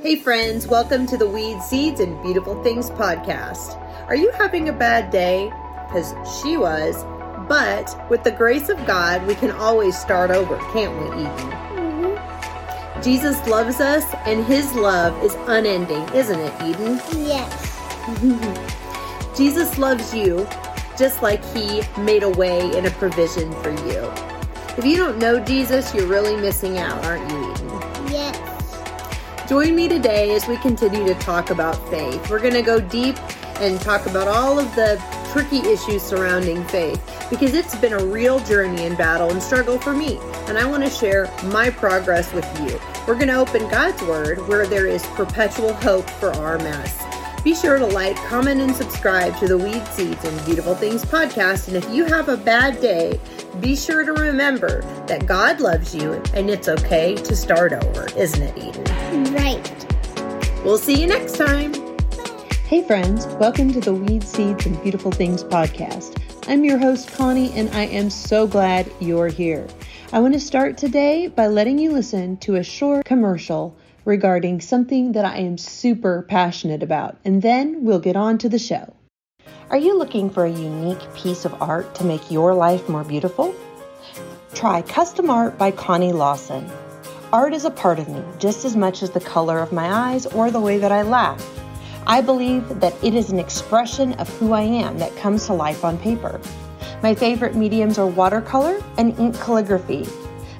Hey, friends, welcome to the Weed Seeds and Beautiful Things podcast. Are you having a bad day? Because she was. But with the grace of God, we can always start over, can't we, Eden? Mm-hmm. Jesus loves us, and his love is unending, isn't it, Eden? Yes. Jesus loves you just like he made a way and a provision for you. If you don't know Jesus, you're really missing out, aren't you, Eden? Yes. Join me today as we continue to talk about faith. We're going to go deep and talk about all of the tricky issues surrounding faith because it's been a real journey and battle and struggle for me. And I want to share my progress with you. We're going to open God's Word where there is perpetual hope for our mess. Be sure to like, comment, and subscribe to the Weed Seeds and Beautiful Things podcast. And if you have a bad day, be sure to remember that God loves you and it's okay to start over, isn't it, Eden? Right. We'll see you next time. Hey, friends, welcome to the Weed Seeds and Beautiful Things podcast. I'm your host, Connie, and I am so glad you're here. I want to start today by letting you listen to a short commercial regarding something that I am super passionate about, and then we'll get on to the show. Are you looking for a unique piece of art to make your life more beautiful? Try Custom Art by Connie Lawson. Art is a part of me just as much as the color of my eyes or the way that I laugh. I believe that it is an expression of who I am that comes to life on paper. My favorite mediums are watercolor and ink calligraphy,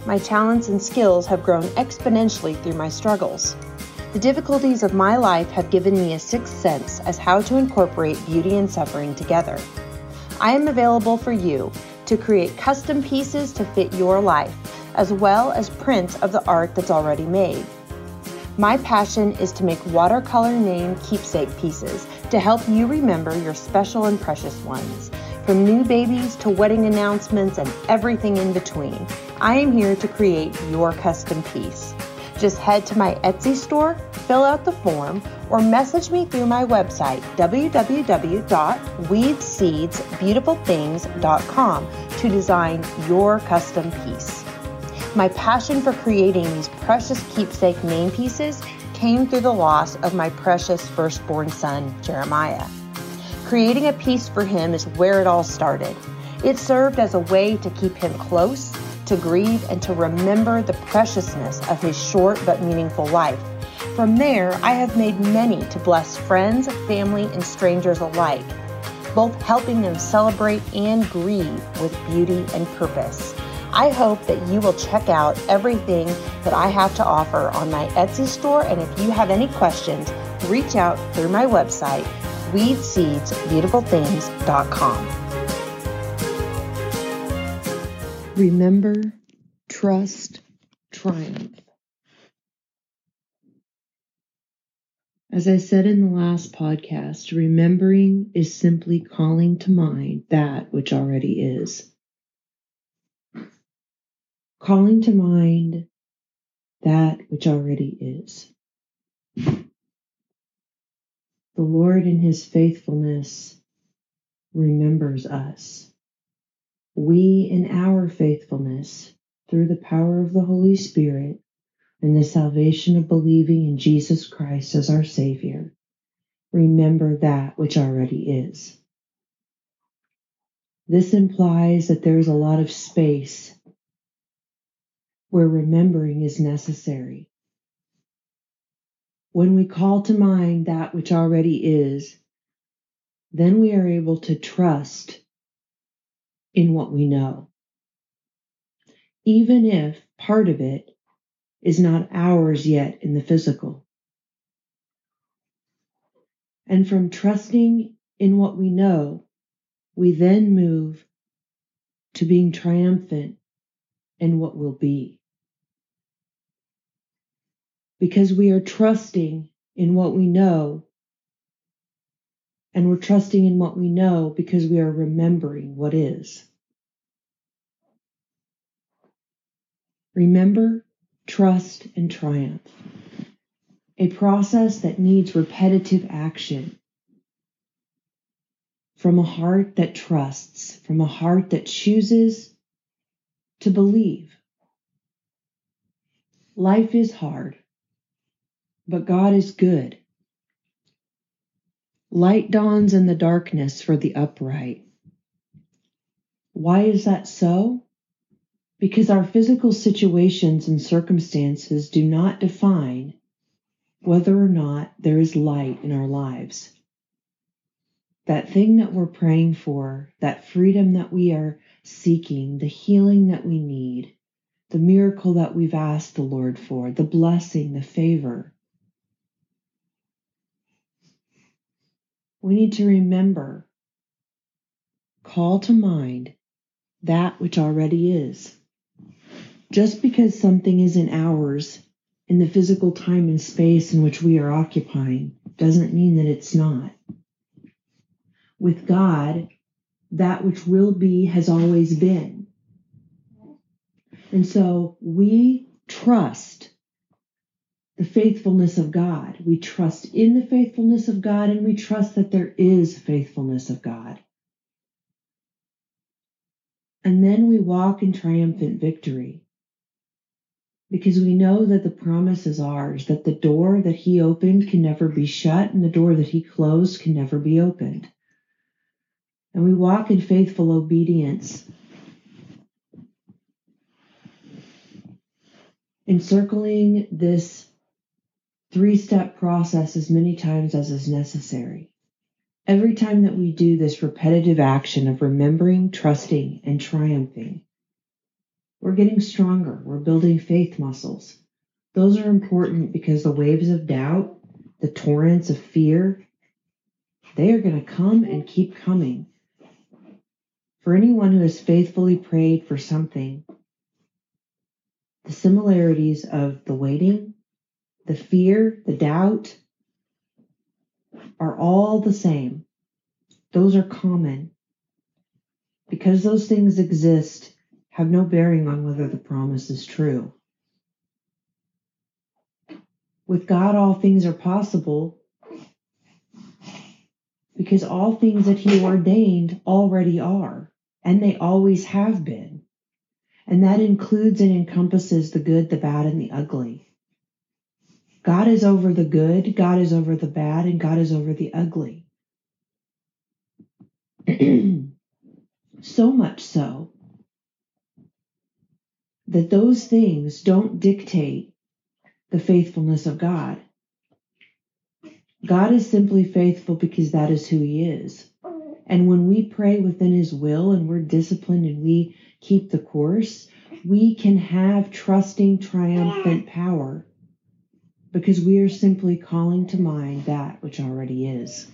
my talents and skills have grown exponentially through my struggles. The difficulties of my life have given me a sixth sense as how to incorporate beauty and suffering together. I am available for you to create custom pieces to fit your life, as well as prints of the art that's already made. My passion is to make watercolor name keepsake pieces to help you remember your special and precious ones. From new babies to wedding announcements and everything in between. I am here to create your custom piece. Just head to my Etsy store, fill out the form, or message me through my website, www.weedseedsbeautifulthings.com, to design your custom piece. My passion for creating these precious keepsake name pieces came through the loss of my precious firstborn son, Jeremiah. Creating a piece for him is where it all started. It served as a way to keep him close to grieve, and to remember the preciousness of his short but meaningful life. From there, I have made many to bless friends, family, and strangers alike, both helping them celebrate and grieve with beauty and purpose. I hope that you will check out everything that I have to offer on my Etsy store. And if you have any questions, reach out through my website, weedseedsbeautifulthings.com. Remember, trust, triumph. As I said in the last podcast, remembering is simply calling to mind that which already is. Calling to mind that which already is. The Lord in His faithfulness remembers us we in our faithfulness through the power of the Holy Spirit and the salvation of believing in Jesus Christ as our Savior, remember that which already is. This implies that there is a lot of space where remembering is necessary. When we call to mind that which already is, then we are able to trust in what we know. Even if part of it is not ours yet in the physical. And from trusting in what we know, we then move to being triumphant in what will be. Because we are trusting in what we know and we're trusting in what we know because we are remembering what is. Remember, trust, and triumph. A process that needs repetitive action. From a heart that trusts, from a heart that chooses to believe. Life is hard. but God is good. Light dawns in the darkness for the upright. Why is that so? Because our physical situations and circumstances do not define whether or not there is light in our lives. That thing that we're praying for, that freedom that we are seeking, the healing that we need, the miracle that we've asked the Lord for, the blessing, the favor. We need to remember, call to mind that which already is. Just because something isn't ours in the physical time and space in which we are occupying doesn't mean that it's not. With God, that which will be has always been. And so we trust the faithfulness of God. We trust in the faithfulness of God and we trust that there is faithfulness of God. And then we walk in triumphant victory because we know that the promise is ours, that the door that He opened can never be shut, and the door that He closed can never be opened. And we walk in faithful obedience, encircling this three step process as many times as is necessary. Every time that we do this repetitive action of remembering, trusting, and triumphing, we're getting stronger. We're building faith muscles. Those are important because the waves of doubt, the torrents of fear, they are going to come and keep coming. For anyone who has faithfully prayed for something, the similarities of the waiting, the fear, the doubt are all the same. Those are common. Because those things exist, have no bearing on whether the promise is true. With God, all things are possible because all things that He ordained already are, and they always have been. And that includes and encompasses the good, the bad, and the ugly. God is over the good, God is over the bad, and God is over the ugly. so much so that those things don't dictate the faithfulness of God. God is simply faithful because that is who He is. And when we pray within His will and we're disciplined and we keep the course, we can have trusting, triumphant power because we are simply calling to mind that which already is.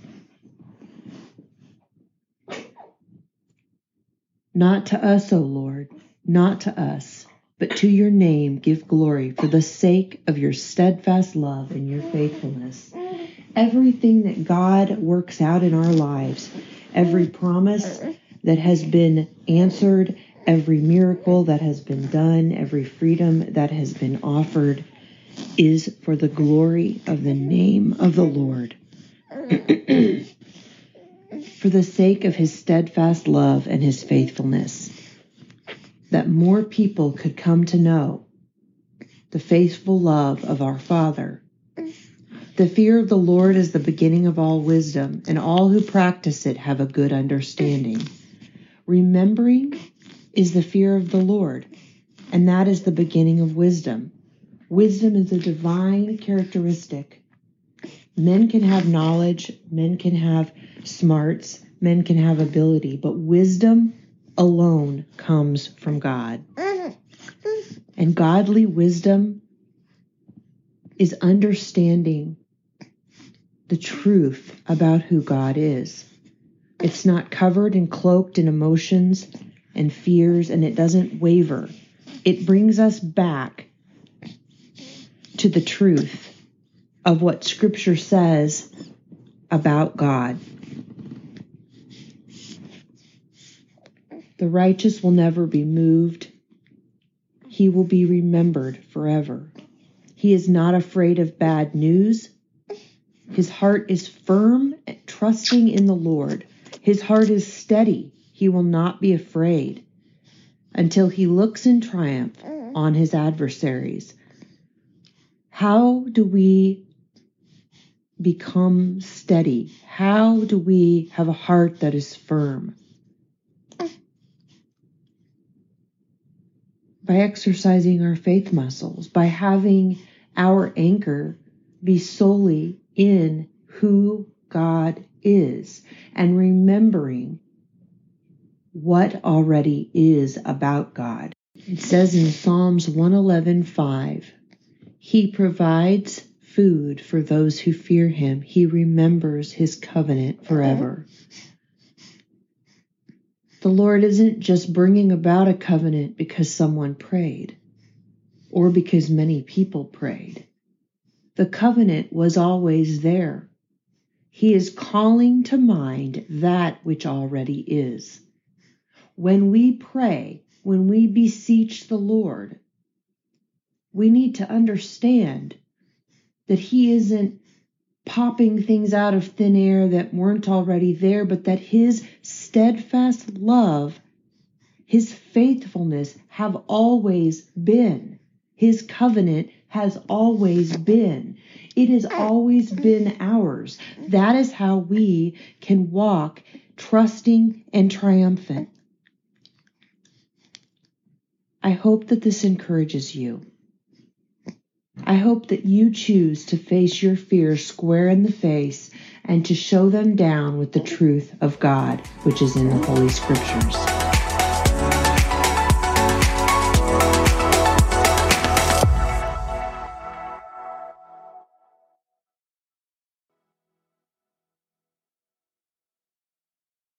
Not to us, O Lord, not to us but to your name give glory for the sake of your steadfast love and your faithfulness. Everything that God works out in our lives, every promise that has been answered, every miracle that has been done, every freedom that has been offered, is for the glory of the name of the Lord. for the sake of his steadfast love and his faithfulness that more people could come to know the faithful love of our Father. The fear of the Lord is the beginning of all wisdom, and all who practice it have a good understanding. Remembering is the fear of the Lord, and that is the beginning of wisdom. Wisdom is a divine characteristic. Men can have knowledge, men can have smarts, men can have ability, but wisdom alone comes from God. Mm-hmm. And godly wisdom is understanding the truth about who God is. It's not covered and cloaked in emotions and fears, and it doesn't waver. It brings us back to the truth of what Scripture says about God. The righteous will never be moved. He will be remembered forever. He is not afraid of bad news. His heart is firm, trusting in the Lord. His heart is steady. He will not be afraid until he looks in triumph on his adversaries. How do we become steady? How do we have a heart that is firm? By exercising our faith muscles, by having our anchor be solely in who God is and remembering what already is about God. It says in Psalms 111:5, He provides food for those who fear him. He remembers his covenant forever. The Lord isn't just bringing about a covenant because someone prayed or because many people prayed. The covenant was always there. He is calling to mind that which already is. When we pray, when we beseech the Lord, we need to understand that He isn't popping things out of thin air that weren't already there, but that His steadfast love, His faithfulness have always been. His covenant has always been. It has always been ours. That is how we can walk trusting and triumphant. I hope that this encourages you. I hope that you choose to face your fears square in the face and to show them down with the truth of God, which is in the Holy Scriptures.